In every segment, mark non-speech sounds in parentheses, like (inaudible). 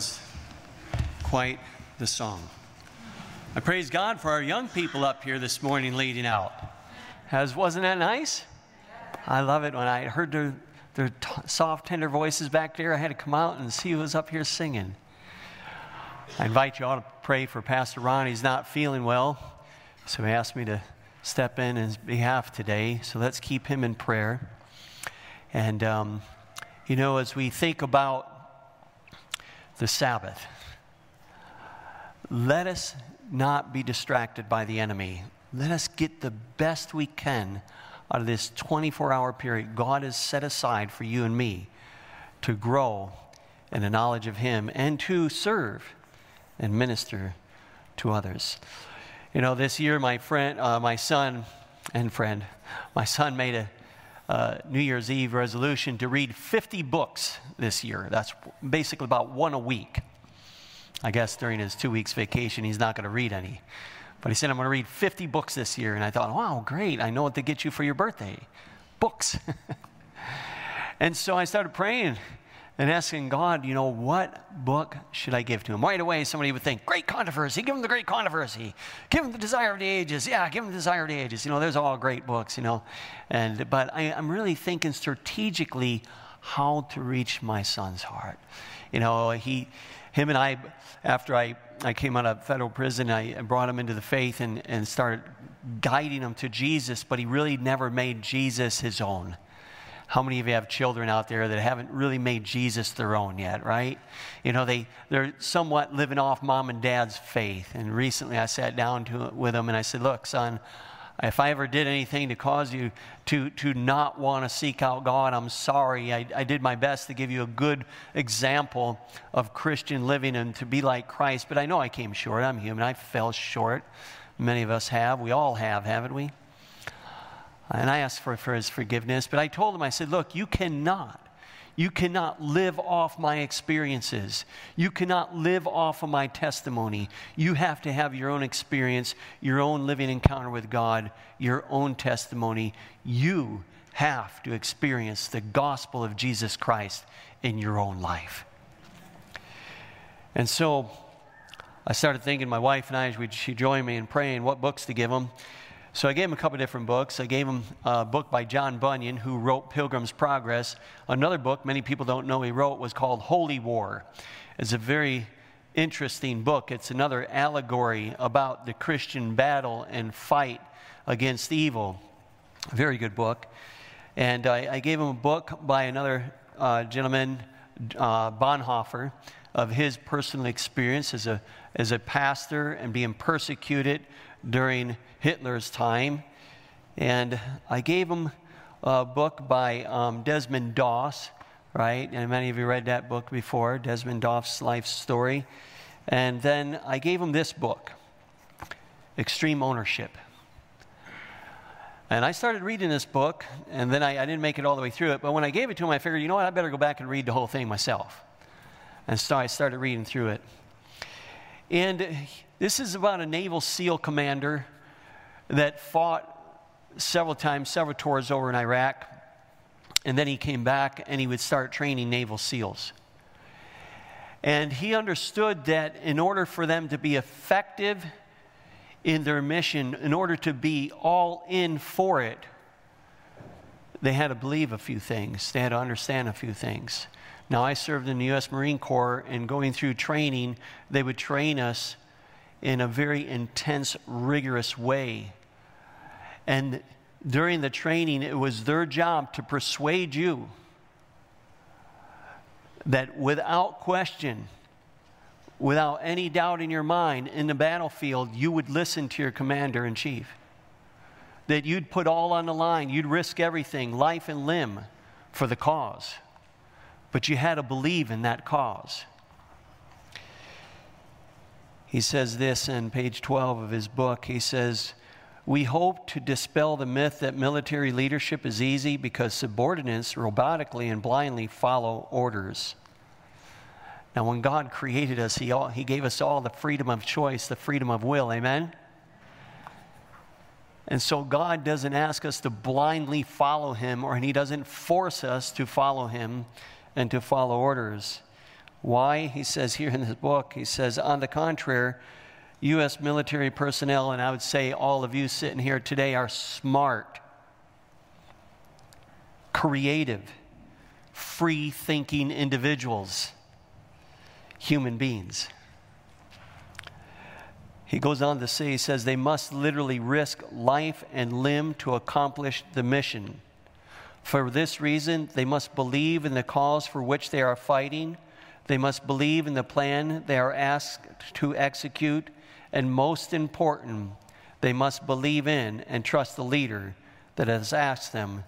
Was quite the song. I praise God for our young people up here this morning leading out. Has, wasn't that nice? I love it when I heard their, their t- soft, tender voices back there. I had to come out and see who was up here singing. I invite you all to pray for Pastor Ron. He's not feeling well, so he asked me to step in his behalf today. So let's keep him in prayer. And, um, you know, as we think about the Sabbath. Let us not be distracted by the enemy. Let us get the best we can out of this 24 hour period God has set aside for you and me to grow in the knowledge of Him and to serve and minister to others. You know, this year, my friend, uh, my son and friend, my son made a uh, New Year's Eve resolution to read 50 books this year. That's basically about one a week. I guess during his two weeks vacation, he's not going to read any. But he said, I'm going to read 50 books this year. And I thought, wow, great. I know what to get you for your birthday books. (laughs) and so I started praying and asking God, you know, what book should I give to him? Right away, somebody would think, Great Controversy, give him the Great Controversy. Give him the Desire of the Ages. Yeah, give him the Desire of the Ages. You know, there's all great books, you know. And, but I, I'm really thinking strategically how to reach my son's heart. You know, he, him and I, after I, I came out of federal prison, I brought him into the faith and, and started guiding him to Jesus, but he really never made Jesus his own. How many of you have children out there that haven't really made Jesus their own yet, right? You know, they, they're somewhat living off mom and dad's faith. And recently I sat down to, with them and I said, Look, son, if I ever did anything to cause you to, to not want to seek out God, I'm sorry. I, I did my best to give you a good example of Christian living and to be like Christ, but I know I came short. I'm human. I fell short. Many of us have. We all have, haven't we? And I asked for, for his forgiveness, but I told him, I said, Look, you cannot. You cannot live off my experiences. You cannot live off of my testimony. You have to have your own experience, your own living encounter with God, your own testimony. You have to experience the gospel of Jesus Christ in your own life. And so I started thinking, my wife and I, she joined me in praying what books to give them. So I gave him a couple different books. I gave him a book by John Bunyan, who wrote Pilgrim's Progress. Another book many people don't know he wrote was called Holy War. It's a very interesting book. It's another allegory about the Christian battle and fight against evil. Very good book. And I, I gave him a book by another uh, gentleman, uh, Bonhoeffer, of his personal experience as a, as a pastor and being persecuted during Hitler's time. And I gave him a book by um, Desmond Doss, right? And many of you read that book before, Desmond Doss' life story. And then I gave him this book, Extreme Ownership. And I started reading this book, and then I, I, didn't make it all the way through it. But when I gave it to him, I figured, you know what, I better go back and read the whole thing myself. And so I started reading through it. And this is about a Naval SEAL commander that fought several times, several tours over in Iraq. And then he came back and he would start training Naval SEALs. And he understood that in order for them to be effective in their mission, in order to be all in for it, they had to believe a few things. They had to understand a few things. Now, I served in the U.S. Marine Corps, and going through training, they would train us in a very intense, rigorous way. And during the training, it was their job to persuade you that without question, without any doubt in your mind, in the battlefield, you would listen to your commander in chief. That you'd put all on the line, you'd risk everything, life and limb, for the cause. But you had to believe in that cause. He says this in page 12 of his book. He says, we hope to dispel the myth that military leadership is easy because subordinates robotically and blindly follow orders. Now, when God created us, He, all, he gave us all the freedom of choice, the freedom of will. Amen? And so, God doesn't ask us to blindly follow Him, or He doesn't force us to follow Him and to follow orders. Why? He says here in this book, he says, on the contrary, U.S. military personnel, and I would say all of you sitting here today, are smart, creative, free thinking individuals, human beings. He goes on to say, he says, they must literally risk life and limb to accomplish the mission. For this reason, they must believe in the cause for which they are fighting. They must believe in the plan they are asked to execute. And most important, they must believe in and trust the leader that has asked them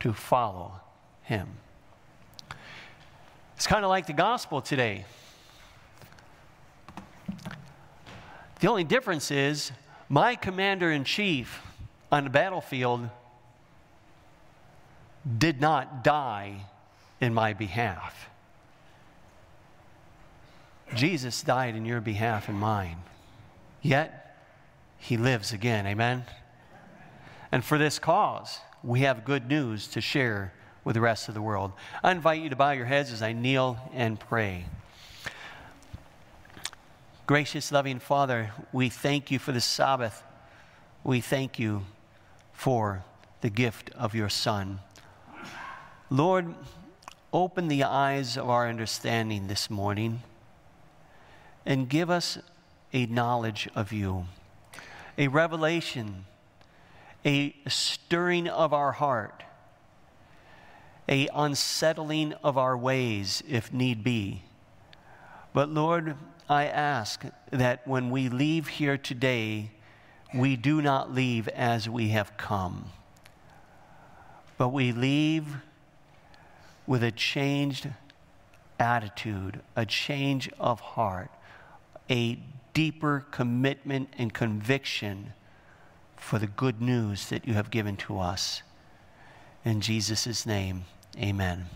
to follow him. It's kind of like the gospel today. The only difference is my commander in chief on the battlefield did not die in my behalf. Jesus died in your behalf and mine. Yet, he lives again. Amen? And for this cause, we have good news to share with the rest of the world. I invite you to bow your heads as I kneel and pray. Gracious, loving Father, we thank you for the Sabbath. We thank you for the gift of your Son. Lord, open the eyes of our understanding this morning and give us a knowledge of you, a revelation, a stirring of our heart, a unsettling of our ways if need be. But Lord, I ask that when we leave here today, we do not leave as we have come, but we leave with a changed attitude, a change of heart, a deeper commitment and conviction for the good news that you have given to us. In Jesus' name, amen.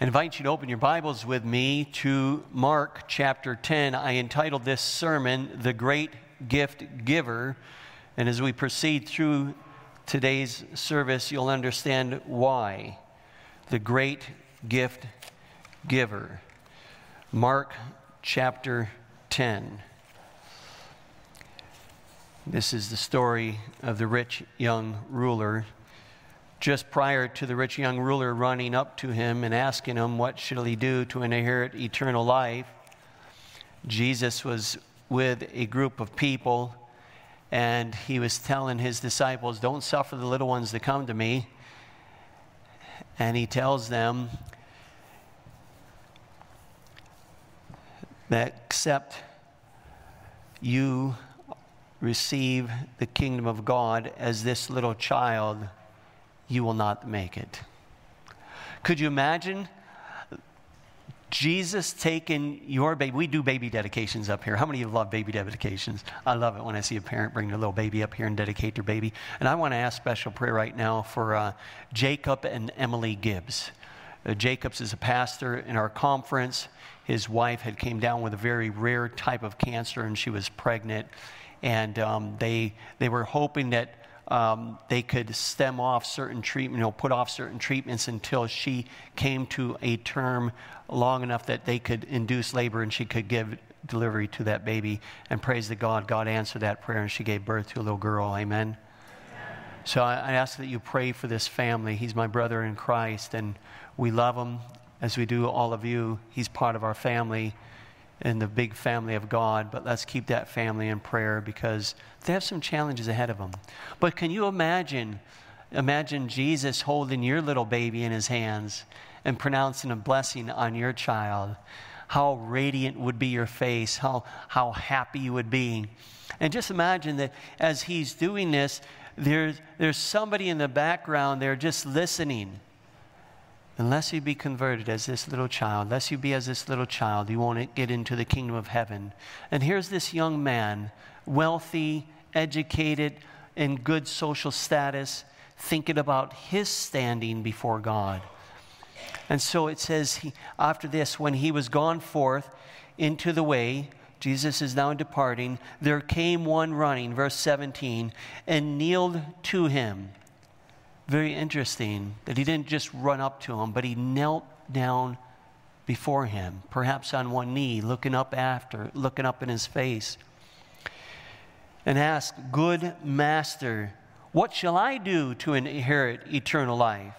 I invite you to open your Bibles with me to Mark chapter 10. I entitled this sermon, The Great Gift Giver. And as we proceed through today's service, you'll understand why. The Great Gift Giver. Mark chapter 10. This is the story of the rich young ruler. Just prior to the rich young ruler running up to him and asking him, What shall he do to inherit eternal life? Jesus was with a group of people and he was telling his disciples, Don't suffer the little ones to come to me. And he tells them, that except you receive the kingdom of God as this little child, you will not make it. Could you imagine Jesus taking your baby? We do baby dedications up here. How many of you love baby dedications? I love it when I see a parent bring their little baby up here and dedicate their baby. And I want to ask special prayer right now for uh, Jacob and Emily Gibbs. Uh, Jacobs is a pastor in our conference his wife had came down with a very rare type of cancer and she was pregnant and um, they, they were hoping that um, they could stem off certain treatment, you know, put off certain treatments until she came to a term long enough that they could induce labor and she could give delivery to that baby. And praise the God, God answered that prayer and she gave birth to a little girl. Amen. So I, I ask that you pray for this family. He's my brother in Christ and we love him as we do all of you. He's part of our family and the big family of God, but let's keep that family in prayer because they have some challenges ahead of them. But can you imagine imagine Jesus holding your little baby in his hands and pronouncing a blessing on your child? How radiant would be your face, how how happy you would be. And just imagine that as he's doing this, there's, there's somebody in the background there just listening Unless you be converted as this little child, unless you be as this little child, you won't get into the kingdom of heaven. And here's this young man, wealthy, educated, in good social status, thinking about his standing before God. And so it says, he, after this, when he was gone forth into the way, Jesus is now departing, there came one running, verse 17, and kneeled to him very interesting that he didn't just run up to him, but he knelt down before him, perhaps on one knee, looking up after, looking up in his face, and ask, Good master, what shall I do to inherit eternal life?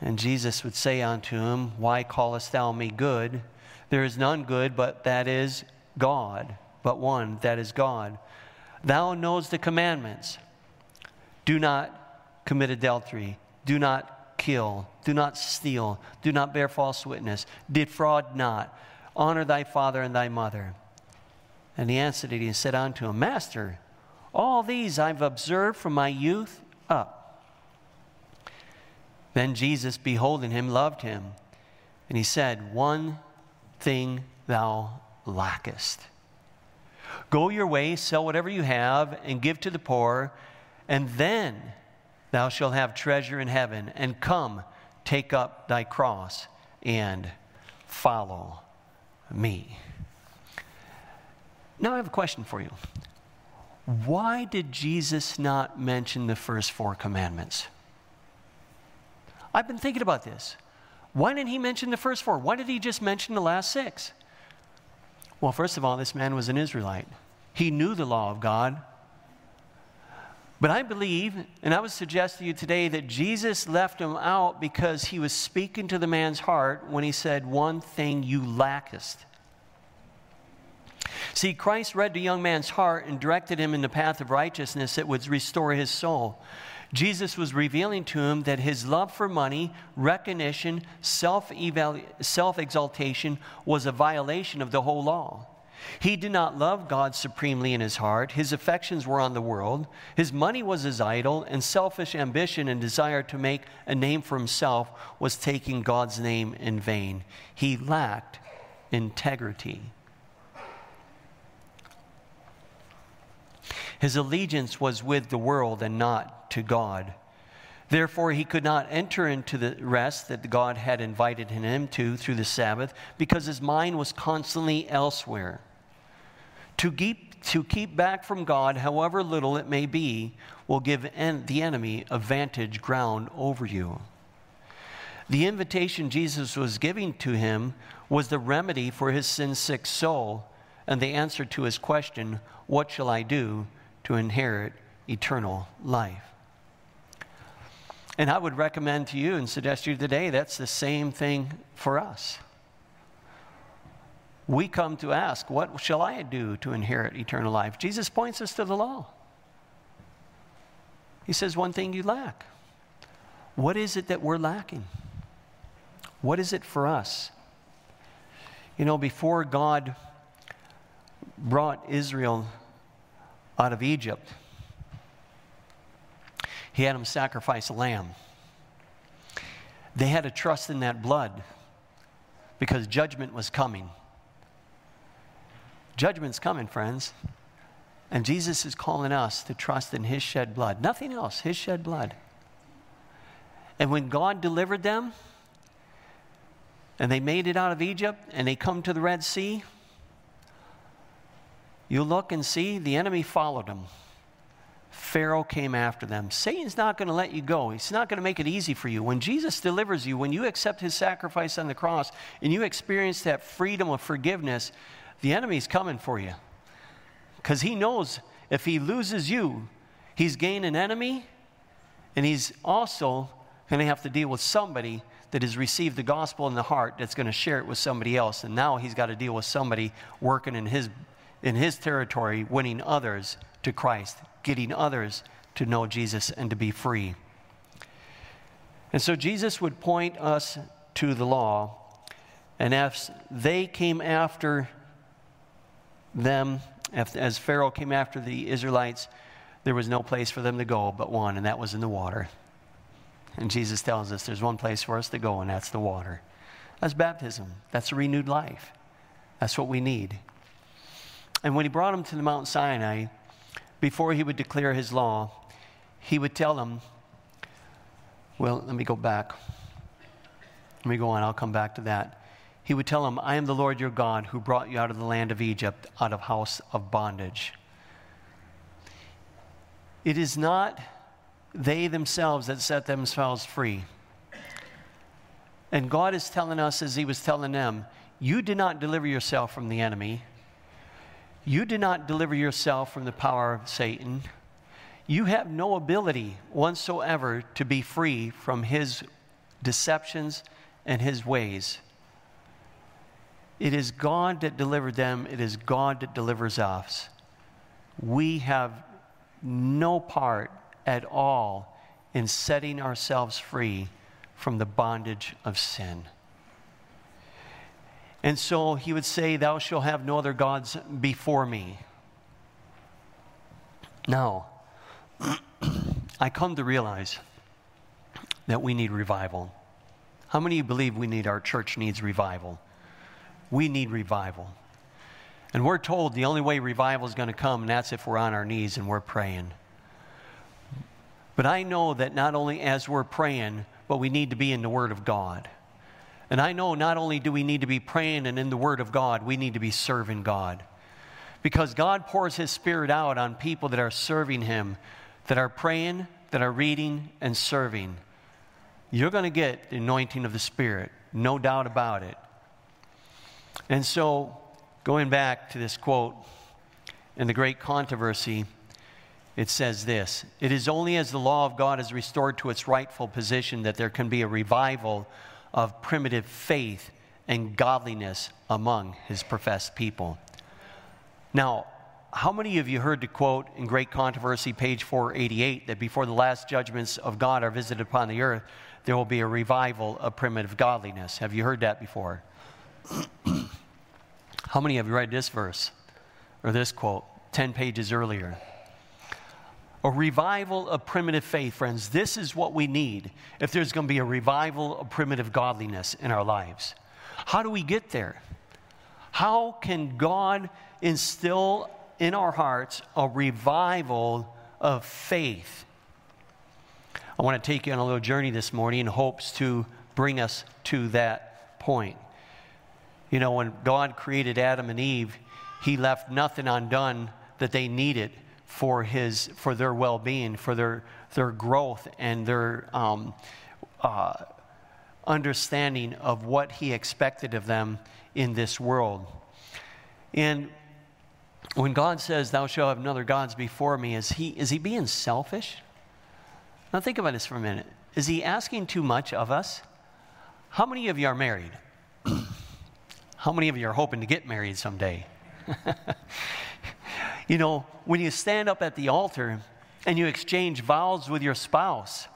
And Jesus would say unto him, Why callest thou me good? There is none good, but that is God, but one, that is God. Thou knows the commandments. Do not commit adultery. Do not kill. Do not steal. Do not bear false witness. Defraud not. Honor thy father and thy mother. And he answered it and said unto him, Master, all these I've observed from my youth up. Then Jesus, beholding him, loved him. And he said, One thing thou lackest. Go your way, sell whatever you have, and give to the poor, and then thou shalt have treasure in heaven. And come, take up thy cross, and follow me. Now I have a question for you. Why did Jesus not mention the first four commandments? I've been thinking about this. Why didn't he mention the first four? Why did he just mention the last six? Well, first of all, this man was an Israelite. He knew the law of God. But I believe, and I would suggest to you today, that Jesus left him out because he was speaking to the man's heart when he said, One thing you lackest. See, Christ read the young man's heart and directed him in the path of righteousness that would restore his soul. Jesus was revealing to him that his love for money, recognition, self exaltation was a violation of the whole law. He did not love God supremely in his heart. His affections were on the world. His money was his idol, and selfish ambition and desire to make a name for himself was taking God's name in vain. He lacked integrity. His allegiance was with the world and not to God. Therefore, he could not enter into the rest that God had invited him to through the Sabbath because his mind was constantly elsewhere. To keep, to keep back from God, however little it may be, will give en- the enemy a vantage ground over you. The invitation Jesus was giving to him was the remedy for his sin sick soul and the answer to his question, What shall I do to inherit eternal life? And I would recommend to you and suggest to you today that's the same thing for us. We come to ask, What shall I do to inherit eternal life? Jesus points us to the law. He says, One thing you lack. What is it that we're lacking? What is it for us? You know, before God brought Israel out of Egypt, he had them sacrifice a lamb. They had to trust in that blood because judgment was coming. Judgment's coming, friends. And Jesus is calling us to trust in his shed blood. Nothing else, his shed blood. And when God delivered them, and they made it out of Egypt, and they come to the Red Sea, you look and see the enemy followed them. Pharaoh came after them. Satan's not going to let you go. He's not going to make it easy for you. When Jesus delivers you, when you accept his sacrifice on the cross and you experience that freedom of forgiveness, the enemy's coming for you. Because he knows if he loses you, he's gained an enemy and he's also going to have to deal with somebody that has received the gospel in the heart that's going to share it with somebody else. And now he's got to deal with somebody working in his, in his territory, winning others to Christ getting others to know Jesus and to be free. And so Jesus would point us to the law, and as they came after them, as Pharaoh came after the Israelites, there was no place for them to go but one, and that was in the water. And Jesus tells us there's one place for us to go, and that's the water. That's baptism. That's a renewed life. That's what we need. And when he brought them to the Mount Sinai, before he would declare his law, he would tell them, well, let me go back. Let me go on, I'll come back to that. He would tell them, I am the Lord your God who brought you out of the land of Egypt, out of house of bondage. It is not they themselves that set themselves free. And God is telling us, as He was telling them, you did not deliver yourself from the enemy. You did not deliver yourself from the power of Satan. You have no ability whatsoever to be free from his deceptions and his ways. It is God that delivered them, it is God that delivers us. We have no part at all in setting ourselves free from the bondage of sin. And so he would say, Thou shalt have no other gods before me. Now, (clears throat) I come to realize that we need revival. How many of you believe we need our church needs revival? We need revival. And we're told the only way revival is going to come, and that's if we're on our knees and we're praying. But I know that not only as we're praying, but we need to be in the Word of God. And I know not only do we need to be praying and in the Word of God, we need to be serving God. Because God pours His Spirit out on people that are serving Him, that are praying, that are reading, and serving. You're going to get the anointing of the Spirit, no doubt about it. And so, going back to this quote in the great controversy, it says this It is only as the law of God is restored to its rightful position that there can be a revival of primitive faith and godliness among his professed people. Now, how many of you heard the quote in Great Controversy, page 488, that before the last judgments of God are visited upon the earth, there will be a revival of primitive godliness? Have you heard that before? (clears throat) how many of you read this verse or this quote 10 pages earlier? A revival of primitive faith, friends. This is what we need if there's going to be a revival of primitive godliness in our lives. How do we get there? How can God instill in our hearts a revival of faith? I want to take you on a little journey this morning in hopes to bring us to that point. You know, when God created Adam and Eve, He left nothing undone that they needed for, his, for their well being, for their, their growth, and their um, uh, understanding of what he expected of them in this world. And when God says, Thou shalt have another gods before me, is he, is he being selfish? Now think about this for a minute. Is he asking too much of us? How many of you are married? (clears throat) How many of you are hoping to get married someday? (laughs) You know, when you stand up at the altar and you exchange vows with your spouse,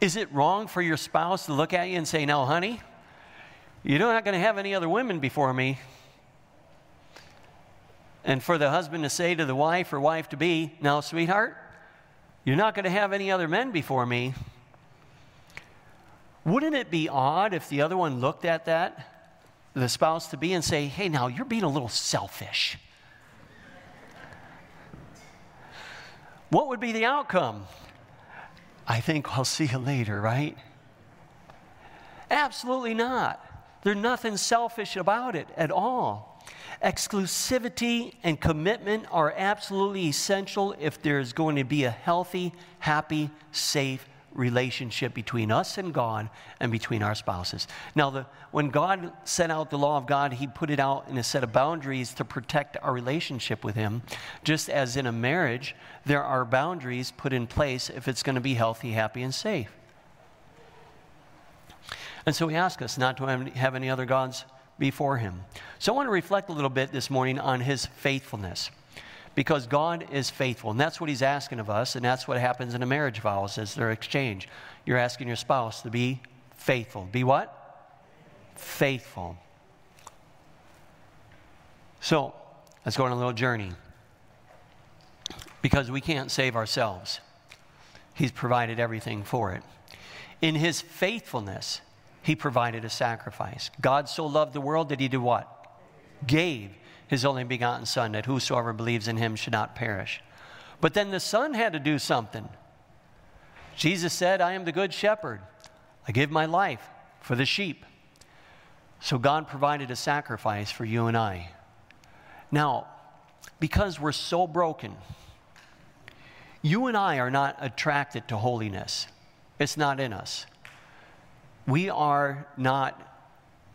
is it wrong for your spouse to look at you and say, Now, honey, you're not going to have any other women before me? And for the husband to say to the wife or wife to be, Now, sweetheart, you're not going to have any other men before me. Wouldn't it be odd if the other one looked at that the spouse to be and say, hey, now you're being a little selfish. What would be the outcome? I think I'll see you later, right? Absolutely not. There's nothing selfish about it at all. Exclusivity and commitment are absolutely essential if there's going to be a healthy, happy, safe relationship between us and God and between our spouses. Now, the, when God set out the law of God, He put it out in a set of boundaries to protect our relationship with Him. Just as in a marriage, there are boundaries put in place if it's going to be healthy, happy, and safe. And so He asked us not to have any other gods before Him. So I want to reflect a little bit this morning on His faithfulness because God is faithful. And that's what He's asking of us, and that's what happens in a marriage vows as their exchange. You're asking your spouse to be faithful. Be what? Faithful. So, let's go on a little journey. Because we can't save ourselves, He's provided everything for it. In His faithfulness, He provided a sacrifice. God so loved the world that He did what? Gave his only begotten Son, that whosoever believes in him should not perish. But then the Son had to do something. Jesus said, I am the good shepherd. I give my life for the sheep. So God provided a sacrifice for you and I. Now, because we're so broken, you and I are not attracted to holiness. It's not in us. We are not,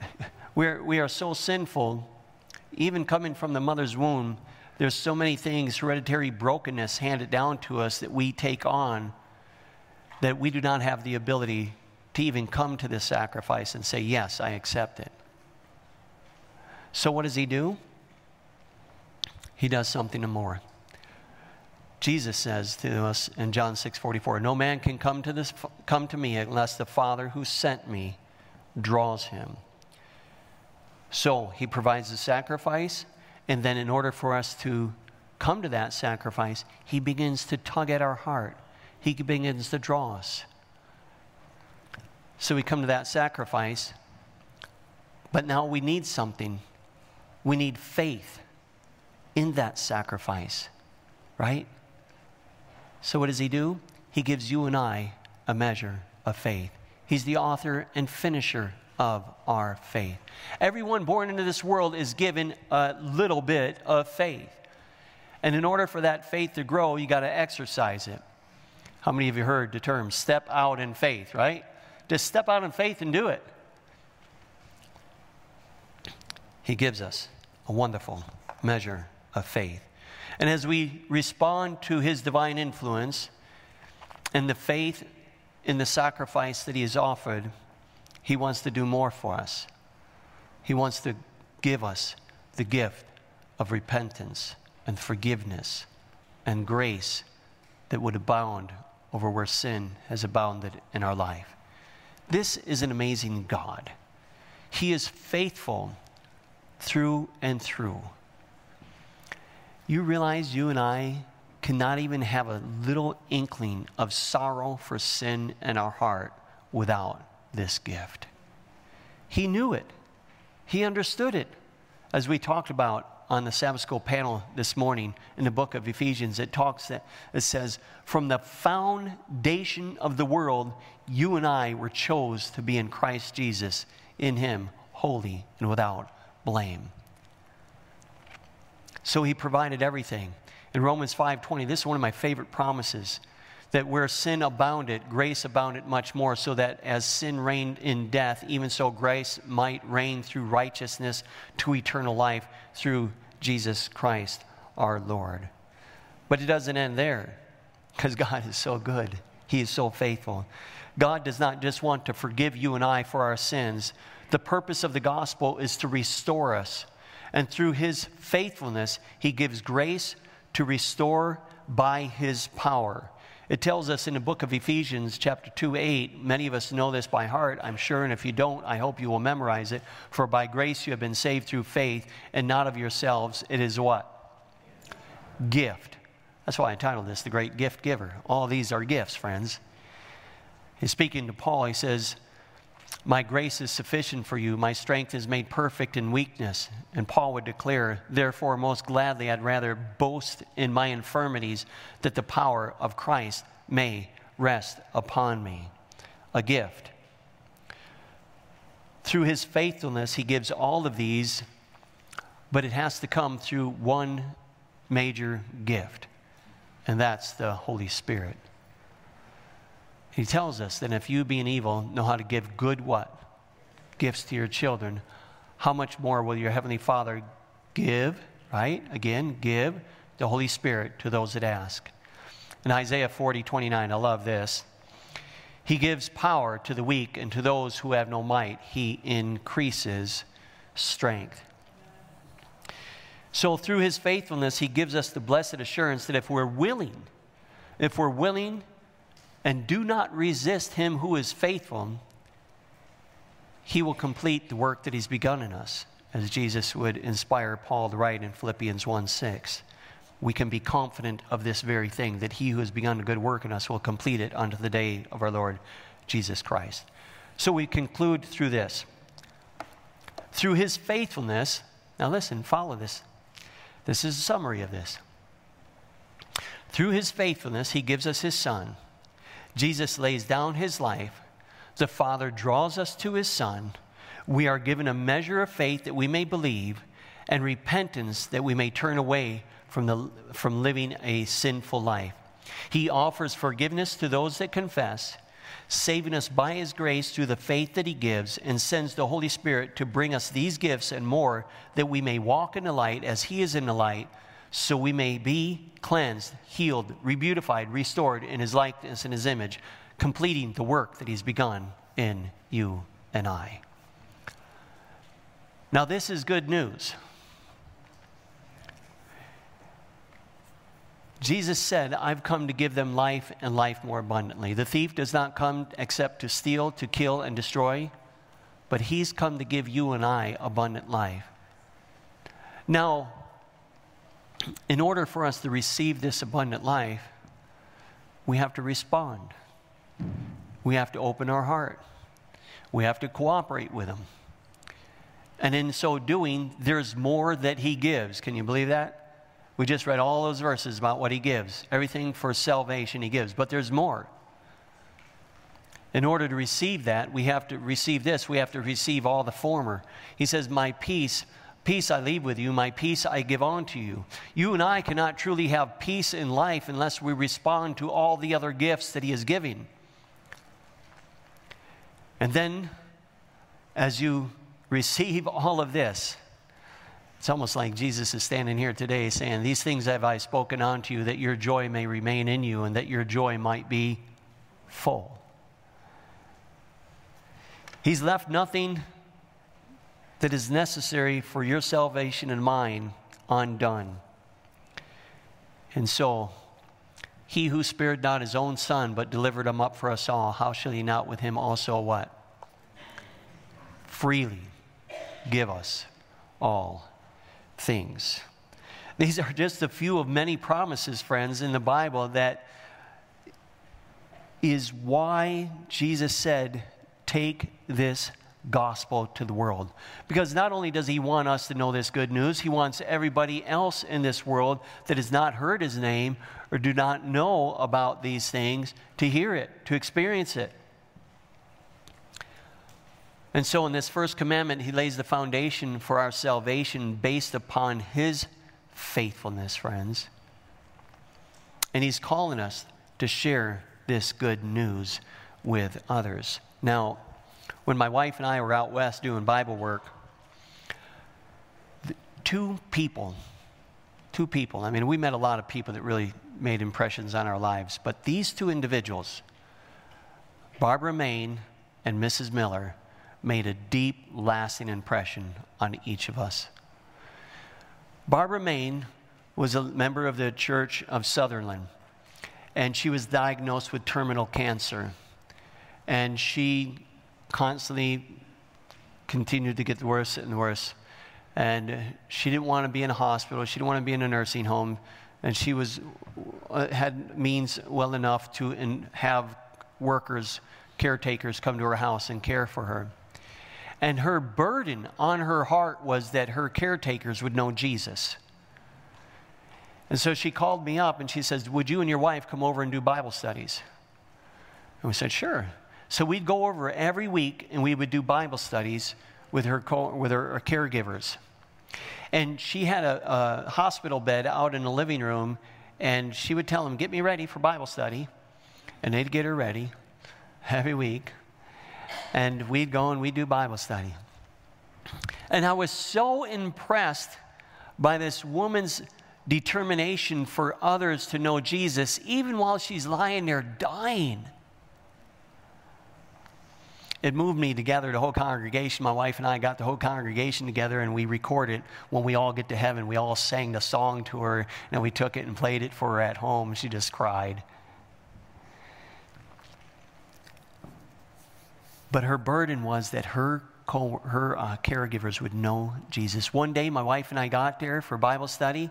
(laughs) we're, we are so sinful, even coming from the mother's womb, there's so many things, hereditary brokenness handed down to us that we take on that we do not have the ability to even come to this sacrifice and say, Yes, I accept it. So, what does he do? He does something more. Jesus says to us in John 6 44, No man can come to, this, come to me unless the Father who sent me draws him. So he provides the sacrifice, and then in order for us to come to that sacrifice, he begins to tug at our heart. He begins to draw us. So we come to that sacrifice, but now we need something. We need faith in that sacrifice, right? So, what does he do? He gives you and I a measure of faith. He's the author and finisher of our faith. Everyone born into this world is given a little bit of faith. And in order for that faith to grow, you got to exercise it. How many of you heard the term step out in faith, right? Just step out in faith and do it. He gives us a wonderful measure of faith. And as we respond to his divine influence and the faith in the sacrifice that he has offered, he wants to do more for us. He wants to give us the gift of repentance and forgiveness and grace that would abound over where sin has abounded in our life. This is an amazing God. He is faithful through and through. You realize you and I cannot even have a little inkling of sorrow for sin in our heart without this gift. He knew it, he understood it. As we talked about on the Sabbath School panel this morning in the book of Ephesians, it talks that it says, From the foundation of the world, you and I were chose to be in Christ Jesus, in Him, holy and without blame. So he provided everything. In Romans 5:20, this is one of my favorite promises that where sin abounded, grace abounded much more, so that as sin reigned in death, even so grace might reign through righteousness to eternal life through Jesus Christ our Lord. But it doesn't end there, because God is so good. He is so faithful. God does not just want to forgive you and I for our sins. The purpose of the gospel is to restore us and through his faithfulness, he gives grace to restore by his power. It tells us in the book of Ephesians, chapter 2, 8, many of us know this by heart, I'm sure, and if you don't, I hope you will memorize it. For by grace you have been saved through faith, and not of yourselves. It is what? Gift. That's why I titled this The Great Gift Giver. All these are gifts, friends. He's speaking to Paul, he says, my grace is sufficient for you. My strength is made perfect in weakness. And Paul would declare, Therefore, most gladly, I'd rather boast in my infirmities that the power of Christ may rest upon me. A gift. Through his faithfulness, he gives all of these, but it has to come through one major gift, and that's the Holy Spirit. He tells us that if you, being evil, know how to give good what? Gifts to your children, how much more will your Heavenly Father give, right? Again, give the Holy Spirit to those that ask. In Isaiah 40, 29, I love this. He gives power to the weak, and to those who have no might, he increases strength. So, through his faithfulness, he gives us the blessed assurance that if we're willing, if we're willing and do not resist him who is faithful, he will complete the work that he's begun in us, as Jesus would inspire Paul to write in Philippians 1 6. We can be confident of this very thing, that he who has begun a good work in us will complete it unto the day of our Lord Jesus Christ. So we conclude through this. Through his faithfulness, now listen, follow this. This is a summary of this. Through his faithfulness, he gives us his son Jesus lays down his life. The Father draws us to his Son. We are given a measure of faith that we may believe, and repentance that we may turn away from, the, from living a sinful life. He offers forgiveness to those that confess. saving us by his grace through the faith that he gives, and sends the Holy Spirit to bring us these gifts and more, that we may walk in the light as he is in the light, so we may be cleansed, healed, rebeautified, restored in his likeness and his image, completing the work that he's begun in you and I. Now, this is good news. Jesus said, I've come to give them life and life more abundantly. The thief does not come except to steal, to kill, and destroy, but he's come to give you and I abundant life. Now, in order for us to receive this abundant life, we have to respond. We have to open our heart. We have to cooperate with Him. And in so doing, there's more that He gives. Can you believe that? We just read all those verses about what he gives, everything for salvation he gives, but there's more. In order to receive that, we have to receive this. We have to receive all the former. He says, My peace, peace I leave with you, my peace I give unto you. You and I cannot truly have peace in life unless we respond to all the other gifts that He is giving. And then, as you receive all of this, it's almost like Jesus is standing here today saying, These things have I spoken unto you, that your joy may remain in you, and that your joy might be full. He's left nothing that is necessary for your salvation and mine undone. And so, he who spared not his own son, but delivered him up for us all, how shall he not with him also what? Freely give us all things. These are just a few of many promises, friends, in the Bible that is why Jesus said, Take this gospel to the world. Because not only does he want us to know this good news, he wants everybody else in this world that has not heard his name or do not know about these things to hear it, to experience it. And so, in this first commandment, he lays the foundation for our salvation based upon his faithfulness, friends. And he's calling us to share this good news with others. Now, when my wife and I were out west doing Bible work, two people, two people, I mean, we met a lot of people that really made impressions on our lives, but these two individuals, Barbara Main and Mrs. Miller, made a deep, lasting impression on each of us. Barbara Main was a member of the Church of Sutherland, and she was diagnosed with terminal cancer. And she constantly continued to get worse and worse. And she didn't want to be in a hospital, she didn't want to be in a nursing home, and she was, uh, had means well enough to in, have workers, caretakers come to her house and care for her. And her burden on her heart was that her caretakers would know Jesus. And so she called me up and she says, Would you and your wife come over and do Bible studies? And we said, Sure. So we'd go over every week and we would do Bible studies with her, co- with her, her caregivers. And she had a, a hospital bed out in the living room, and she would tell them, Get me ready for Bible study. And they'd get her ready every week and we'd go and we'd do Bible study. And I was so impressed by this woman's determination for others to know Jesus, even while she's lying there dying. It moved me to gather the whole congregation. My wife and I got the whole congregation together and we recorded when we all get to heaven. We all sang the song to her and we took it and played it for her at home. She just cried. But her burden was that her, co- her uh, caregivers would know Jesus. One day, my wife and I got there for Bible study.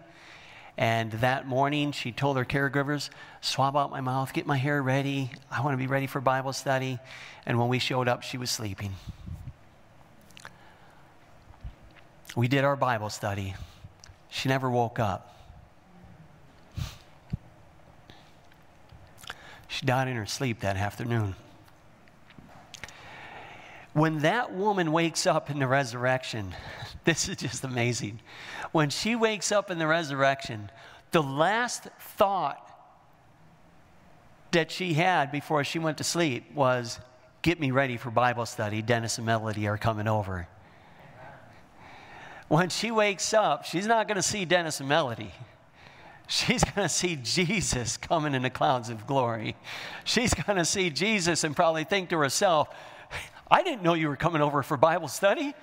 And that morning, she told her caregivers, swab out my mouth, get my hair ready. I want to be ready for Bible study. And when we showed up, she was sleeping. We did our Bible study. She never woke up. She died in her sleep that afternoon. When that woman wakes up in the resurrection, (laughs) this is just amazing. When she wakes up in the resurrection, the last thought that she had before she went to sleep was get me ready for Bible study. Dennis and Melody are coming over. When she wakes up, she's not going to see Dennis and Melody. She's going to see Jesus coming in the clouds of glory. She's going to see Jesus and probably think to herself, I didn't know you were coming over for Bible study.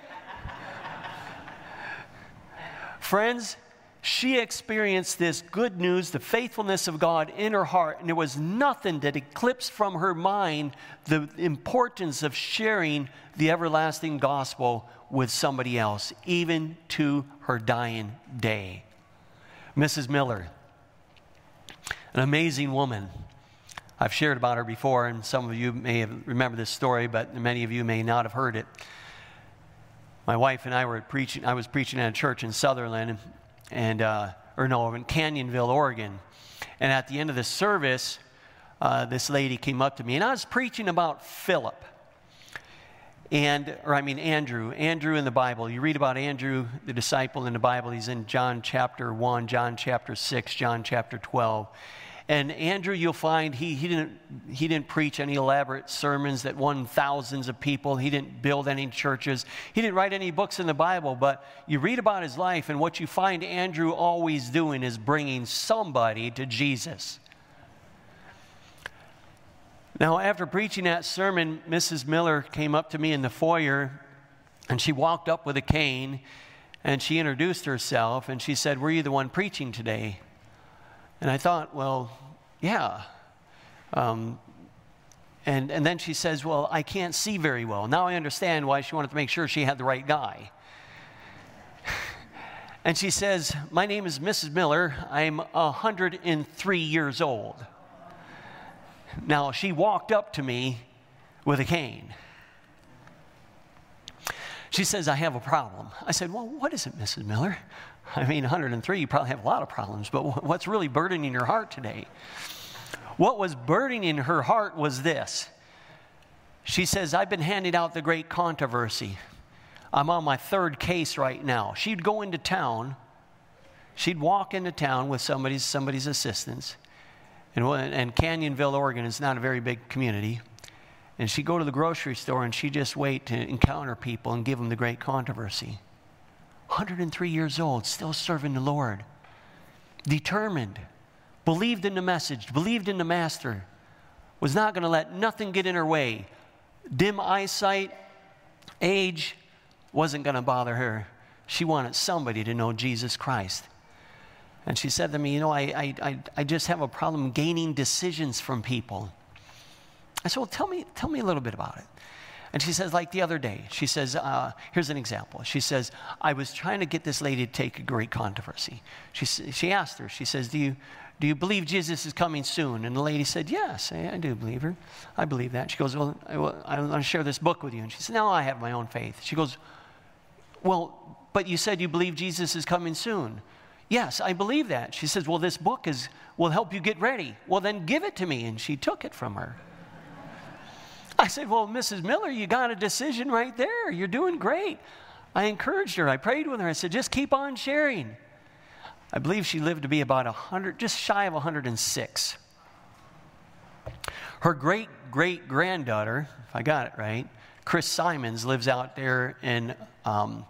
Friends, she experienced this good news, the faithfulness of God in her heart, and there was nothing that eclipsed from her mind the importance of sharing the everlasting gospel with somebody else, even to her dying day. Mrs. Miller, an amazing woman. I've shared about her before, and some of you may have remember this story, but many of you may not have heard it. My wife and I were preaching. I was preaching at a church in Sutherlin, and uh, or no, in Canyonville, Oregon. And at the end of the service, uh, this lady came up to me, and I was preaching about Philip. And, or I mean, Andrew, Andrew in the Bible. You read about Andrew, the disciple in the Bible. He's in John chapter 1, John chapter 6, John chapter 12. And Andrew, you'll find he, he, didn't, he didn't preach any elaborate sermons that won thousands of people. He didn't build any churches. He didn't write any books in the Bible. But you read about his life, and what you find Andrew always doing is bringing somebody to Jesus. Now, after preaching that sermon, Mrs. Miller came up to me in the foyer and she walked up with a cane and she introduced herself and she said, Were you the one preaching today? And I thought, well, yeah. Um, and, and then she says, Well, I can't see very well. Now I understand why she wanted to make sure she had the right guy. (laughs) and she says, My name is Mrs. Miller. I'm 103 years old. Now she walked up to me with a cane. She says, I have a problem. I said, Well, what is it, Mrs. Miller? I mean, 103, you probably have a lot of problems, but what's really burdening your heart today? What was burdening her heart was this. She says, I've been handing out the great controversy. I'm on my third case right now. She'd go into town, she'd walk into town with somebody's, somebody's assistance. And, and Canyonville, Oregon is not a very big community. And she'd go to the grocery store and she'd just wait to encounter people and give them the great controversy. 103 years old, still serving the Lord, determined, believed in the message, believed in the Master, was not going to let nothing get in her way. Dim eyesight, age wasn't going to bother her. She wanted somebody to know Jesus Christ. And she said to me, You know, I, I, I just have a problem gaining decisions from people. I said, Well, tell me, tell me a little bit about it. And she says, like the other day, she says, uh, here's an example. She says, I was trying to get this lady to take a great controversy. She, she asked her, she says, do you, do you believe Jesus is coming soon? And the lady said, Yes, I, I do believe her. I believe that. She goes, Well, I, I want to share this book with you. And she said, No, I have my own faith. She goes, Well, but you said you believe Jesus is coming soon. Yes, I believe that. She says, Well, this book is, will help you get ready. Well, then give it to me. And she took it from her. I said, Well, Mrs. Miller, you got a decision right there. You're doing great. I encouraged her. I prayed with her. I said, Just keep on sharing. I believe she lived to be about 100, just shy of 106. Her great great granddaughter, if I got it right, Chris Simons, lives out there in um,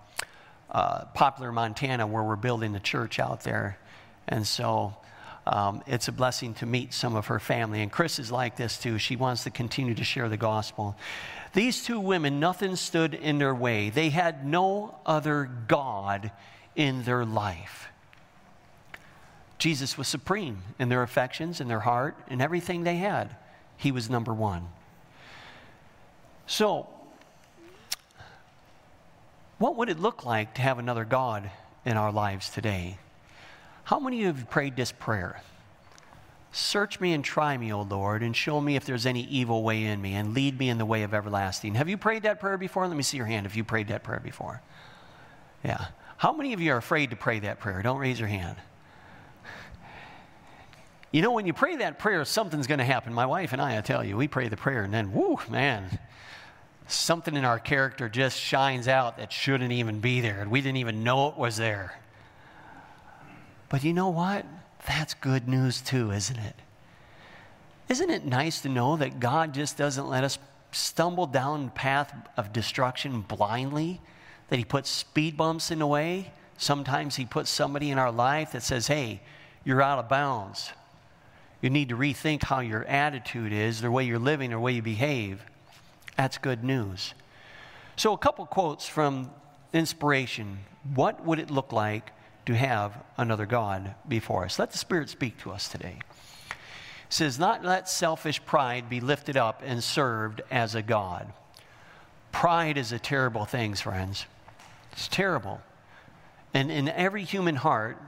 uh, Poplar, Montana, where we're building the church out there. And so um, it's a blessing to meet some of her family. And Chris is like this too. She wants to continue to share the gospel. These two women, nothing stood in their way. They had no other God in their life. Jesus was supreme in their affections, in their heart, in everything they had. He was number one. So, what would it look like to have another God in our lives today? How many of you have prayed this prayer? Search me and try me, O Lord, and show me if there's any evil way in me, and lead me in the way of everlasting. Have you prayed that prayer before? Let me see your hand if you prayed that prayer before. Yeah. How many of you are afraid to pray that prayer? Don't raise your hand. You know, when you pray that prayer, something's going to happen. My wife and I, I tell you, we pray the prayer, and then, whoo, man, something in our character just shines out that shouldn't even be there, and we didn't even know it was there. But you know what? That's good news too, isn't it? Isn't it nice to know that God just doesn't let us stumble down the path of destruction blindly? That He puts speed bumps in the way? Sometimes He puts somebody in our life that says, hey, you're out of bounds. You need to rethink how your attitude is, the way you're living, the way you behave. That's good news. So, a couple quotes from inspiration. What would it look like to have another God before us? Let the Spirit speak to us today. It says, Not let selfish pride be lifted up and served as a God. Pride is a terrible thing, friends. It's terrible. And in every human heart,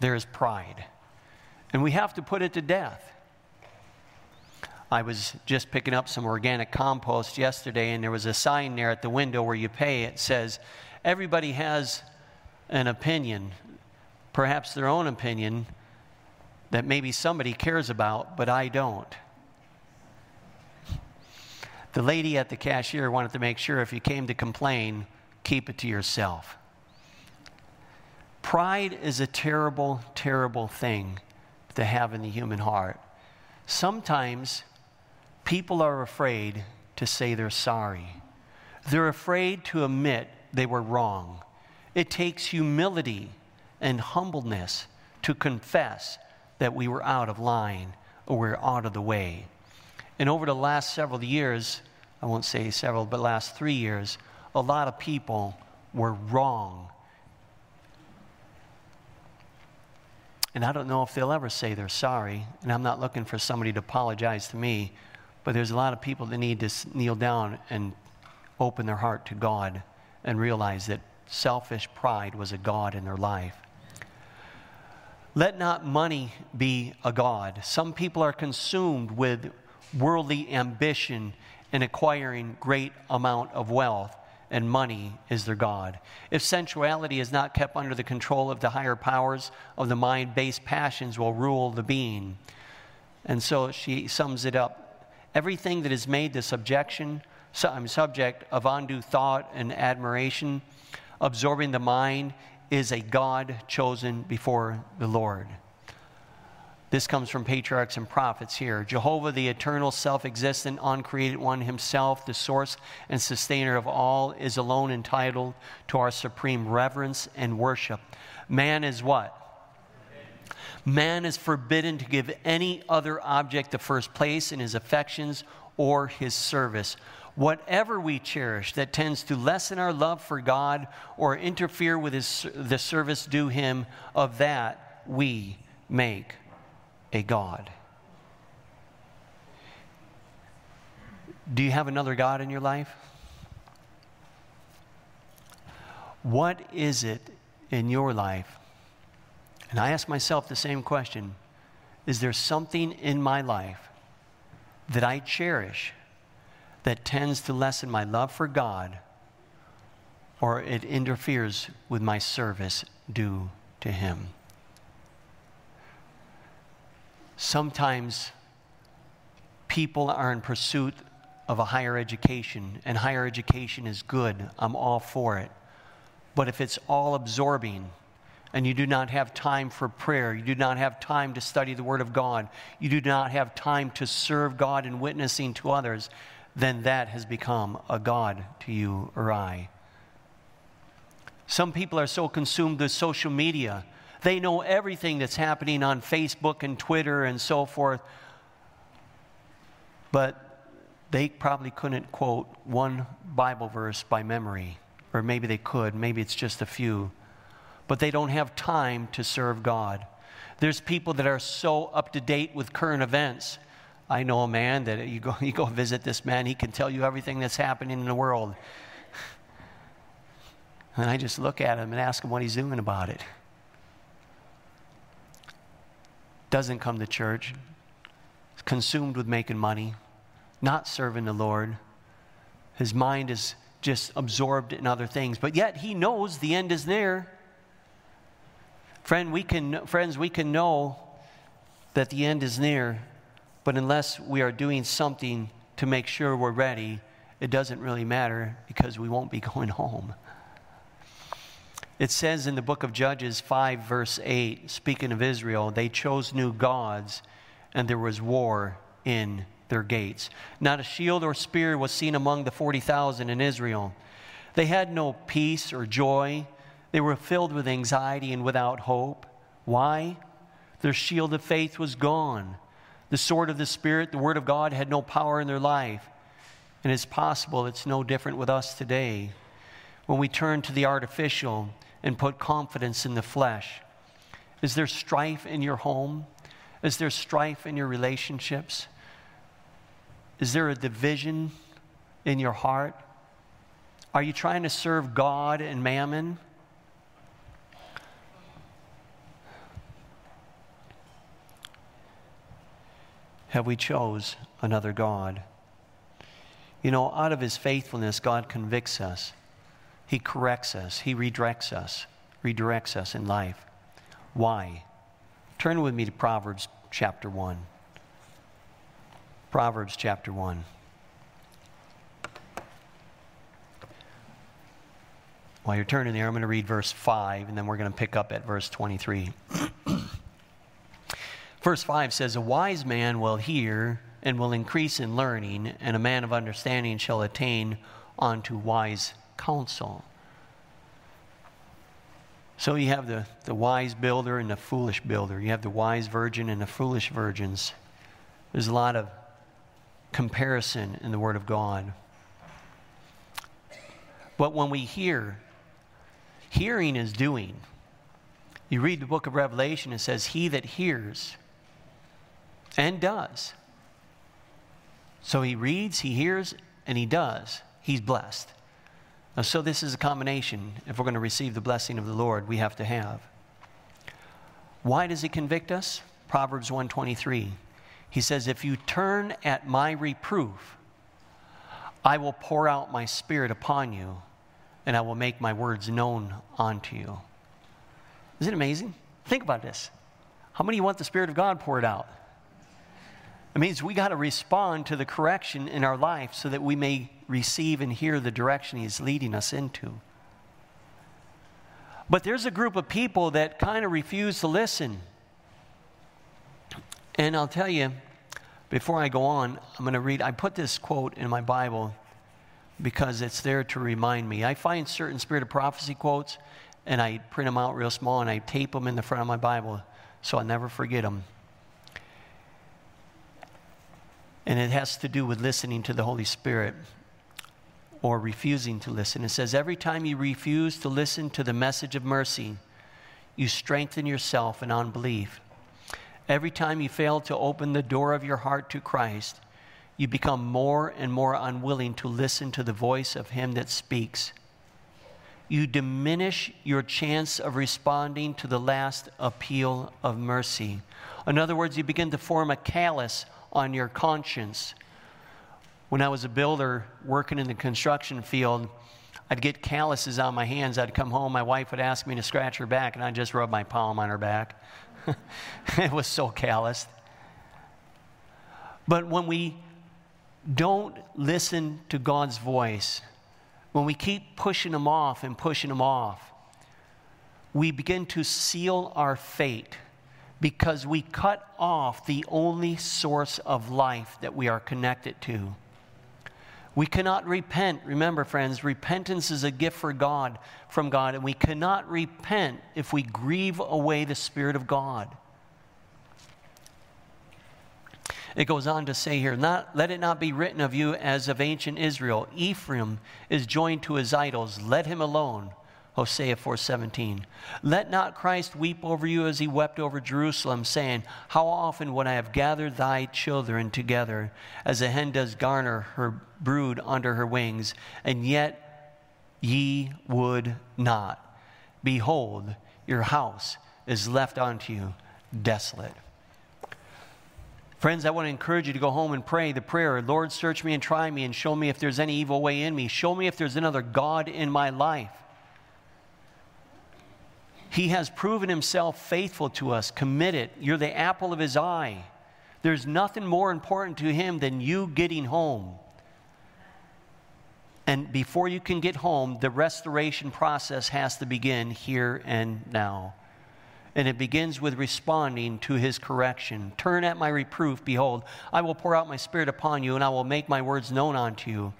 there is pride. And we have to put it to death. I was just picking up some organic compost yesterday, and there was a sign there at the window where you pay. It says, Everybody has an opinion, perhaps their own opinion, that maybe somebody cares about, but I don't. The lady at the cashier wanted to make sure if you came to complain, keep it to yourself. Pride is a terrible, terrible thing to have in the human heart. Sometimes people are afraid to say they're sorry, they're afraid to admit they were wrong. It takes humility and humbleness to confess that we were out of line or we're out of the way. And over the last several years, I won't say several, but last three years, a lot of people were wrong And I don't know if they'll ever say they're sorry. And I'm not looking for somebody to apologize to me. But there's a lot of people that need to kneel down and open their heart to God and realize that selfish pride was a God in their life. Let not money be a God. Some people are consumed with worldly ambition and acquiring great amount of wealth and money is their God. If sensuality is not kept under the control of the higher powers of the mind, base passions will rule the being. And so she sums it up everything that is made the subjection, subject of undue thought and admiration, absorbing the mind, is a God chosen before the Lord. This comes from patriarchs and prophets here. Jehovah, the eternal, self existent, uncreated one himself, the source and sustainer of all, is alone entitled to our supreme reverence and worship. Man is what? Man is forbidden to give any other object the first place in his affections or his service. Whatever we cherish that tends to lessen our love for God or interfere with his, the service due him, of that we make a God. Do you have another God in your life? What is it in your life? And I ask myself the same question Is there something in my life that I cherish that tends to lessen my love for God or it interferes with my service due to Him? Sometimes people are in pursuit of a higher education, and higher education is good. I'm all for it. But if it's all absorbing, and you do not have time for prayer, you do not have time to study the Word of God, you do not have time to serve God in witnessing to others, then that has become a God to you or I. Some people are so consumed with social media they know everything that's happening on Facebook and Twitter and so forth. But they probably couldn't quote one Bible verse by memory. Or maybe they could, maybe it's just a few. But they don't have time to serve God. There's people that are so up to date with current events. I know a man that you go, (laughs) you go visit this man, he can tell you everything that's happening in the world. And I just look at him and ask him what he's doing about it. doesn't come to church, consumed with making money, not serving the Lord. His mind is just absorbed in other things, but yet he knows the end is near. Friend, we can, friends, we can know that the end is near, but unless we are doing something to make sure we're ready, it doesn't really matter because we won't be (laughs) going home. It says in the book of Judges 5, verse 8, speaking of Israel, they chose new gods and there was war in their gates. Not a shield or spear was seen among the 40,000 in Israel. They had no peace or joy. They were filled with anxiety and without hope. Why? Their shield of faith was gone. The sword of the Spirit, the Word of God, had no power in their life. And it's possible it's no different with us today. When we turn to the artificial and put confidence in the flesh, is there strife in your home? Is there strife in your relationships? Is there a division in your heart? Are you trying to serve God and mammon? Have we chose another God? You know, out of his faithfulness, God convicts us. He corrects us. He redirects us, redirects us in life. Why? Turn with me to Proverbs chapter 1. Proverbs chapter 1. While you're turning there, I'm going to read verse 5, and then we're going to pick up at verse 23. Verse 5 says, A wise man will hear and will increase in learning, and a man of understanding shall attain unto wise counsel. So you have the, the wise builder and the foolish builder. You have the wise virgin and the foolish virgins. There's a lot of comparison in the Word of God. But when we hear, hearing is doing. You read the book of Revelation, it says, He that hears and does. So he reads, he hears, and he does. He's blessed. So, this is a combination. If we're going to receive the blessing of the Lord, we have to have. Why does he convict us? Proverbs 123. He says, If you turn at my reproof, I will pour out my spirit upon you, and I will make my words known unto you. Isn't it amazing? Think about this. How many want the Spirit of God poured out? It means we got to respond to the correction in our life so that we may receive and hear the direction He's leading us into. But there's a group of people that kind of refuse to listen. And I'll tell you, before I go on, I'm going to read, I put this quote in my Bible because it's there to remind me. I find certain Spirit of Prophecy quotes and I print them out real small and I tape them in the front of my Bible so I never forget them. And it has to do with listening to the Holy Spirit or refusing to listen. It says, Every time you refuse to listen to the message of mercy, you strengthen yourself in unbelief. Every time you fail to open the door of your heart to Christ, you become more and more unwilling to listen to the voice of Him that speaks. You diminish your chance of responding to the last appeal of mercy. In other words, you begin to form a callous on your conscience. When I was a builder working in the construction field, I'd get calluses on my hands. I'd come home, my wife would ask me to scratch her back, and I'd just rub my palm on her back. (laughs) it was so calloused. But when we don't listen to God's voice, when we keep pushing Him off and pushing Him off, we begin to seal our fate because we cut off the only source of life that we are connected to. We cannot repent. Remember, friends, repentance is a gift for God from God, and we cannot repent if we grieve away the Spirit of God. It goes on to say here, not, let it not be written of you as of ancient Israel. Ephraim is joined to his idols. Let him alone. Hosea 4:17. Let not Christ weep over you as he wept over Jerusalem, saying, How often would I have gathered thy children together, as a hen does garner her brood under her wings, and yet ye would not. Behold, your house is left unto you desolate. Friends, I want to encourage you to go home and pray the prayer Lord, search me and try me and show me if there's any evil way in me. Show me if there's another God in my life. He has proven himself faithful to us, committed. You're the apple of his eye. There's nothing more important to him than you getting home. And before you can get home, the restoration process has to begin here and now. And it begins with responding to his correction. Turn at my reproof. Behold, I will pour out my spirit upon you, and I will make my words known unto you.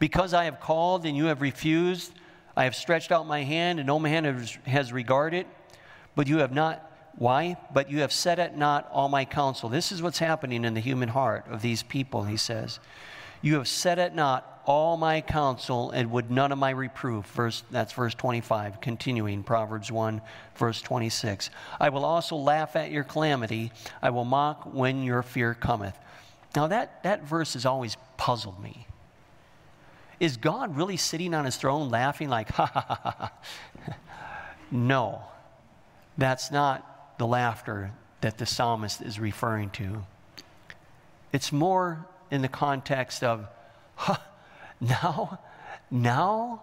Because I have called and you have refused, I have stretched out my hand, and no man has regarded, but you have not. Why? But you have set at naught all my counsel. This is what's happening in the human heart of these people, he says. You have set at naught all my counsel and would none of my reproof. Verse, that's verse 25, continuing Proverbs 1, verse 26. I will also laugh at your calamity. I will mock when your fear cometh. Now, that, that verse has always puzzled me. Is God really sitting on his throne laughing like, ha ha ha ha? no, that's not the laughter that the psalmist is referring to. It's more in the context of, ha, now, now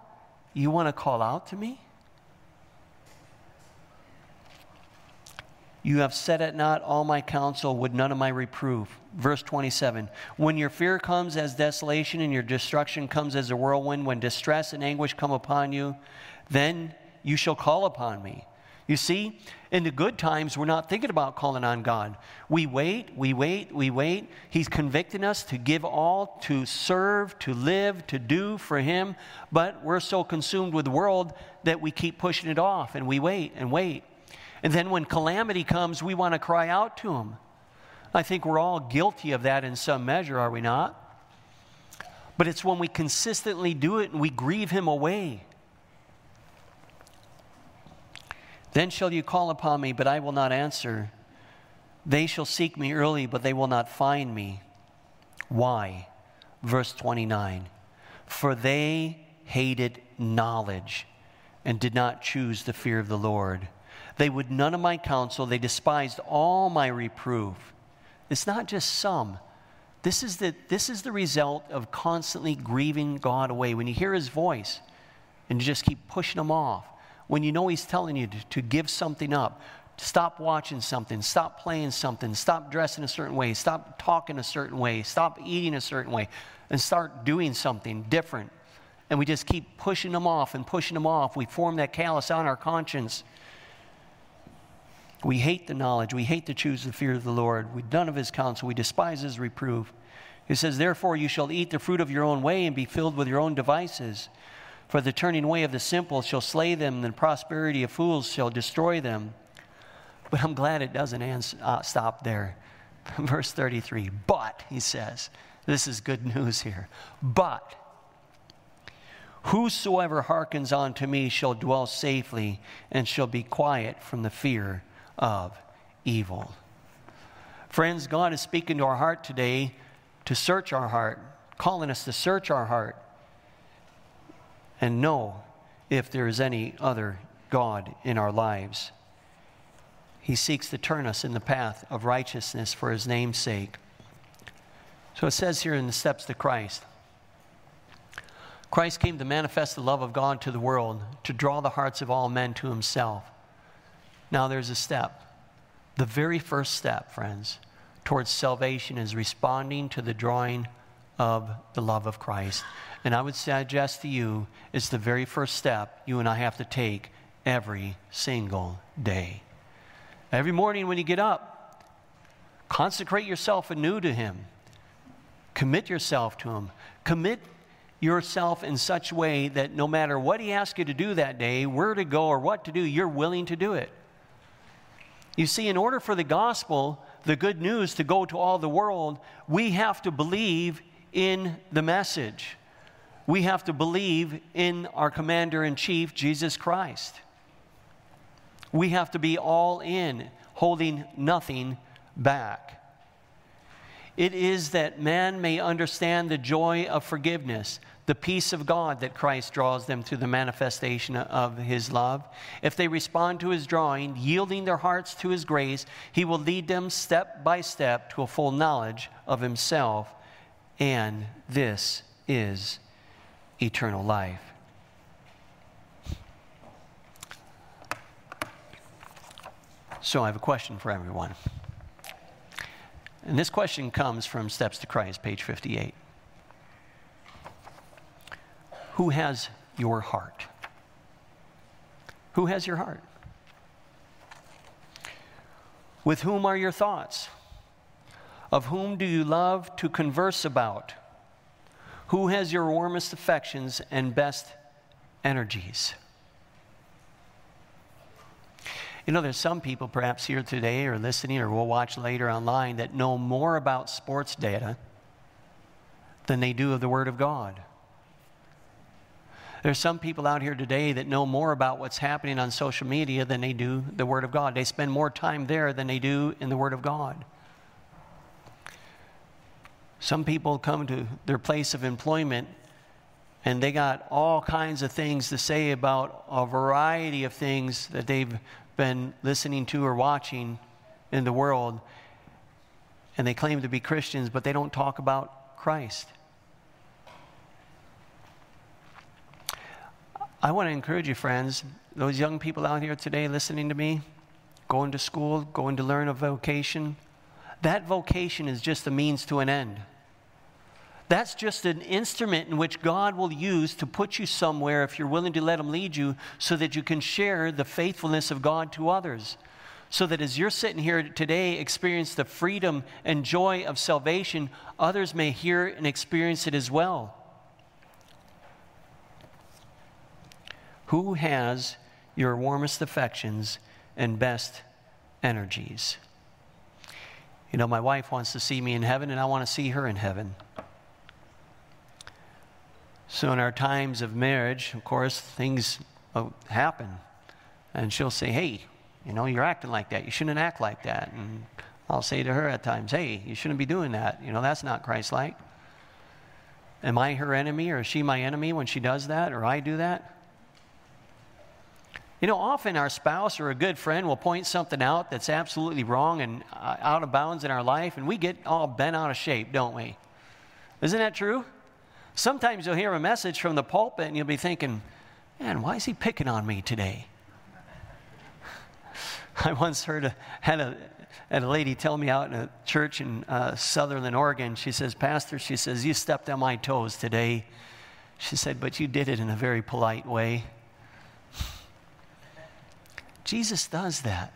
you want to call out to me? You have set at naught all my counsel with none of my reproof. Verse 27 When your fear comes as desolation and your destruction comes as a whirlwind, when distress and anguish come upon you, then you shall call upon me. You see, in the good times, we're not thinking about calling on God. We wait, we wait, we wait. He's convicting us to give all, to serve, to live, to do for Him. But we're so consumed with the world that we keep pushing it off and we wait and wait. And then when calamity comes, we want to cry out to Him. I think we're all guilty of that in some measure, are we not? But it's when we consistently do it and we grieve Him away Then shall you call upon me, but I will not answer. They shall seek me early, but they will not find me. Why? Verse 29 For they hated knowledge and did not choose the fear of the Lord. They would none of my counsel, they despised all my reproof. It's not just some. This is the, this is the result of constantly grieving God away. When you hear his voice and you just keep pushing him off, when you know He's telling you to, to give something up, stop watching something, stop playing something, stop dressing a certain way, stop talking a certain way, stop eating a certain way, and start doing something different. And we just keep pushing them off and pushing them off. We form that callous on our conscience. We hate the knowledge. We hate to choose the fear of the Lord. We none of his counsel. We despise his reproof. He says, Therefore, you shall eat the fruit of your own way and be filled with your own devices. For the turning away of the simple shall slay them, and the prosperity of fools shall destroy them. But I'm glad it doesn't answer, uh, stop there. (laughs) Verse 33 But, he says, this is good news here. But, whosoever hearkens unto me shall dwell safely and shall be quiet from the fear of evil. Friends, God is speaking to our heart today to search our heart, calling us to search our heart and know if there is any other God in our lives. He seeks to turn us in the path of righteousness for his name's sake. So it says here in the steps to Christ Christ came to manifest the love of God to the world, to draw the hearts of all men to himself. Now there's a step. The very first step, friends, towards salvation is responding to the drawing of the love of Christ. And I would suggest to you, it's the very first step you and I have to take every single day. Every morning when you get up, consecrate yourself anew to Him. Commit yourself to Him. Commit yourself in such a way that no matter what He asks you to do that day, where to go or what to do, you're willing to do it. You see, in order for the gospel, the good news, to go to all the world, we have to believe in the message. We have to believe in our commander in chief, Jesus Christ. We have to be all in, holding nothing back. It is that man may understand the joy of forgiveness, the peace of God that Christ draws them through the manifestation of his love. If they respond to his drawing, yielding their hearts to his grace, he will lead them step by step to a full knowledge of himself and this is eternal life. So I have a question for everyone. And this question comes from Steps to Christ, page 58. Who has your heart? Who has your heart? With whom are your thoughts? Of whom do you love to converse about? Who has your warmest affections and best energies? You know, there's some people perhaps here today or listening or will watch later online that know more about sports data than they do of the Word of God. There's some people out here today that know more about what's happening on social media than they do the Word of God. They spend more time there than they do in the Word of God. Some people come to their place of employment and they got all kinds of things to say about a variety of things that they've been listening to or watching in the world, and they claim to be Christians, but they don't talk about Christ. I want to encourage you, friends, those young people out here today listening to me, going to school, going to learn a vocation, that vocation is just a means to an end. That's just an instrument in which God will use to put you somewhere if you're willing to let Him lead you so that you can share the faithfulness of God to others. So that as you're sitting here today, experience the freedom and joy of salvation, others may hear and experience it as well. Who has your warmest affections and best energies? You know, my wife wants to see me in heaven, and I want to see her in heaven. So, in our times of marriage, of course, things uh, happen. And she'll say, Hey, you know, you're acting like that. You shouldn't act like that. And I'll say to her at times, Hey, you shouldn't be doing that. You know, that's not Christ like. Am I her enemy or is she my enemy when she does that or I do that? You know, often our spouse or a good friend will point something out that's absolutely wrong and uh, out of bounds in our life, and we get all bent out of shape, don't we? Isn't that true? Sometimes you'll hear a message from the pulpit and you'll be thinking, man, why is he picking on me today? (laughs) I once heard a, had a, had a lady tell me out in a church in uh, Sutherlin, Oregon. She says, Pastor, she says, you stepped on my toes today. She said, but you did it in a very polite way. Jesus does that.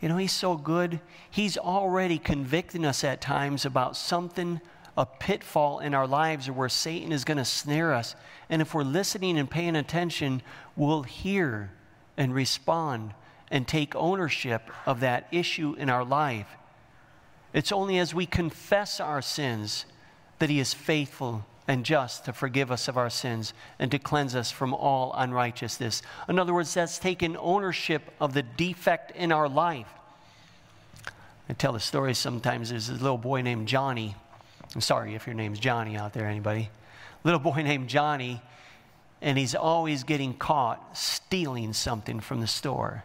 You know, he's so good. He's already convicting us at times about something a pitfall in our lives where Satan is going to snare us. And if we're listening and paying attention, we'll hear and respond and take ownership of that issue in our life. It's only as we confess our sins that He is faithful and just to forgive us of our sins and to cleanse us from all unrighteousness. In other words, that's taking ownership of the defect in our life. I tell the story sometimes. There's a little boy named Johnny I'm sorry if your name's Johnny out there, anybody. Little boy (laughs) named Johnny, and he's always getting caught stealing something from the store.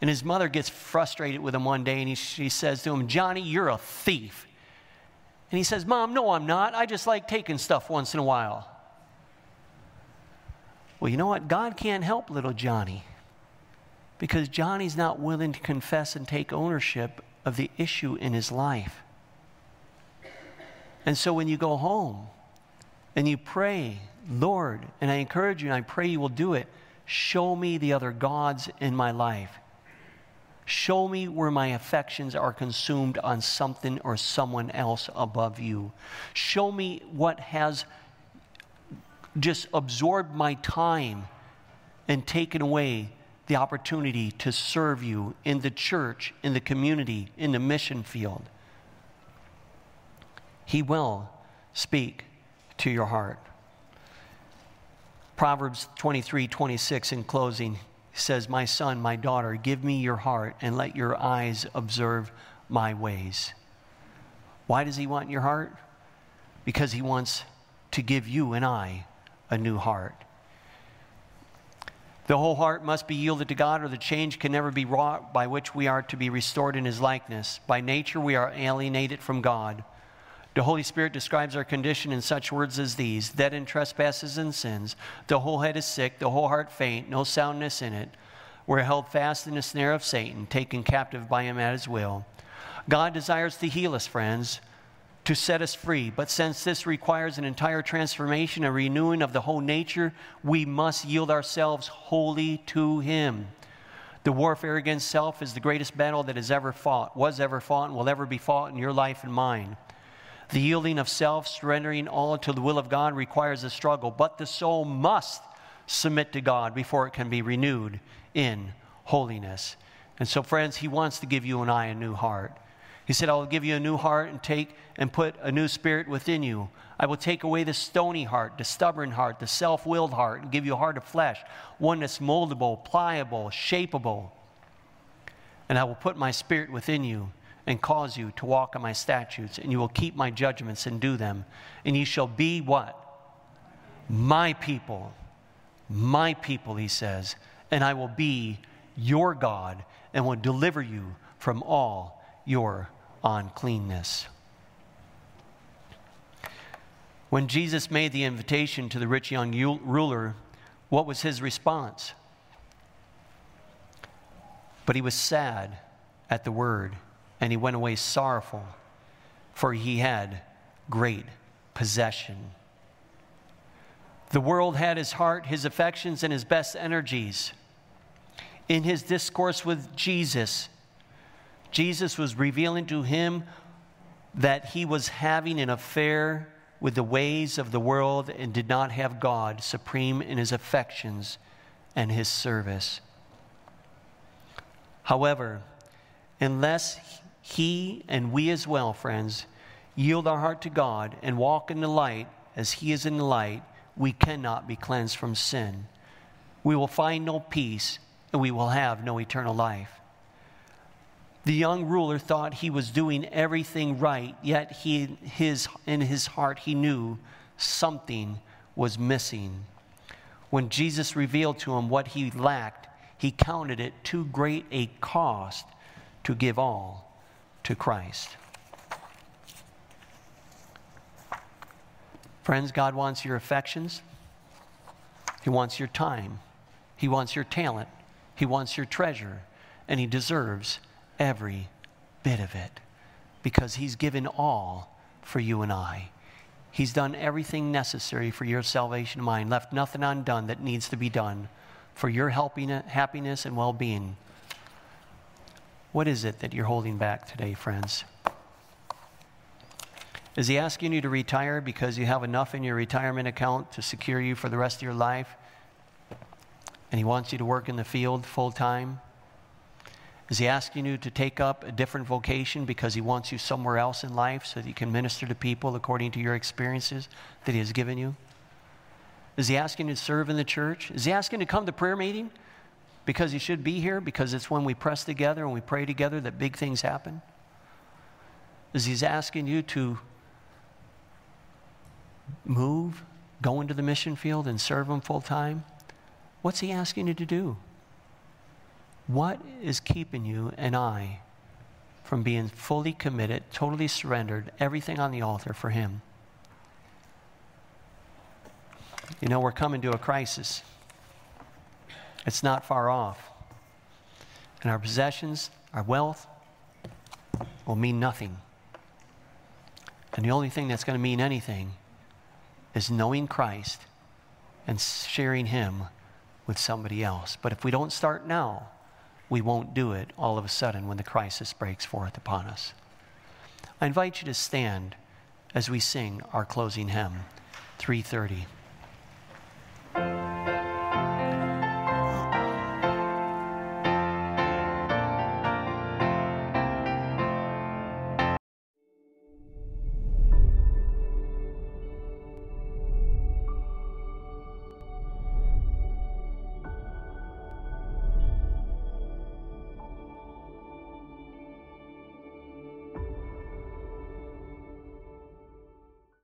And his mother gets frustrated with him one day, and he, she says to him, Johnny, you're a thief. And he says, Mom, no, I'm not. I just like taking stuff once in a while. Well, you know what? God can't help little Johnny because Johnny's not willing to confess and take ownership of the issue in his life. And so when you go home and you pray, Lord, and I encourage you and I pray you will do it, show me the other gods in my life. Show me where my affections are consumed on something or someone else above you. Show me what has just absorbed my time and taken away the opportunity to serve you in the church, in the community, in the mission field. He will speak to your heart. Proverbs 23 26 in closing says, My son, my daughter, give me your heart and let your eyes observe my ways. Why does he want your heart? Because he wants to give you and I a new heart. The whole heart must be yielded to God, or the change can never be wrought by which we are to be restored in his likeness. By nature, we are alienated from God. The Holy Spirit describes our condition in such words as these dead in trespasses and sins. The whole head is sick, the whole heart faint, no soundness in it. We're held fast in the snare of Satan, taken captive by him at his will. God desires to heal us, friends, to set us free. But since this requires an entire transformation, a renewing of the whole nature, we must yield ourselves wholly to him. The warfare against self is the greatest battle that has ever fought, was ever fought, and will ever be fought in your life and mine. The yielding of self, surrendering all to the will of God, requires a struggle, but the soul must submit to God before it can be renewed in holiness. And so, friends, He wants to give you and I a new heart. He said, I will give you a new heart and take and put a new spirit within you. I will take away the stony heart, the stubborn heart, the self willed heart, and give you a heart of flesh, one that's moldable, pliable, shapeable. And I will put my spirit within you and cause you to walk in my statutes, and you will keep my judgments and do them. And ye shall be what? My people. My people, he says. And I will be your God and will deliver you from all your uncleanness. When Jesus made the invitation to the rich young ruler, what was his response? But he was sad at the word, and he went away sorrowful, for he had great possession. The world had his heart, his affections, and his best energies. In his discourse with Jesus, Jesus was revealing to him that he was having an affair with the ways of the world and did not have God supreme in his affections and his service. However, unless he and we as well, friends, yield our heart to God and walk in the light as he is in the light, we cannot be cleansed from sin. We will find no peace and we will have no eternal life. The young ruler thought he was doing everything right, yet he, his, in his heart he knew something was missing. When Jesus revealed to him what he lacked, he counted it too great a cost to give all to Christ. Friends, God wants your affections. He wants your time. He wants your talent. He wants your treasure. And He deserves every bit of it because He's given all for you and I. He's done everything necessary for your salvation of mind, left nothing undone that needs to be done for your helping, happiness and well being. What is it that you're holding back today, friends? Is he asking you to retire because you have enough in your retirement account to secure you for the rest of your life? And he wants you to work in the field full time? Is he asking you to take up a different vocation because he wants you somewhere else in life so that you can minister to people according to your experiences that he has given you? Is he asking you to serve in the church? Is he asking you to come to prayer meeting because he should be here because it's when we press together and we pray together that big things happen? Is he's asking you to move, go into the mission field and serve him full time? What's he asking you to do? What is keeping you and I from being fully committed, totally surrendered, everything on the altar for Him? You know, we're coming to a crisis. It's not far off. And our possessions, our wealth, will mean nothing. And the only thing that's going to mean anything is knowing Christ and sharing Him with somebody else. But if we don't start now, we won't do it all of a sudden when the crisis breaks forth upon us. I invite you to stand as we sing our closing hymn, 330.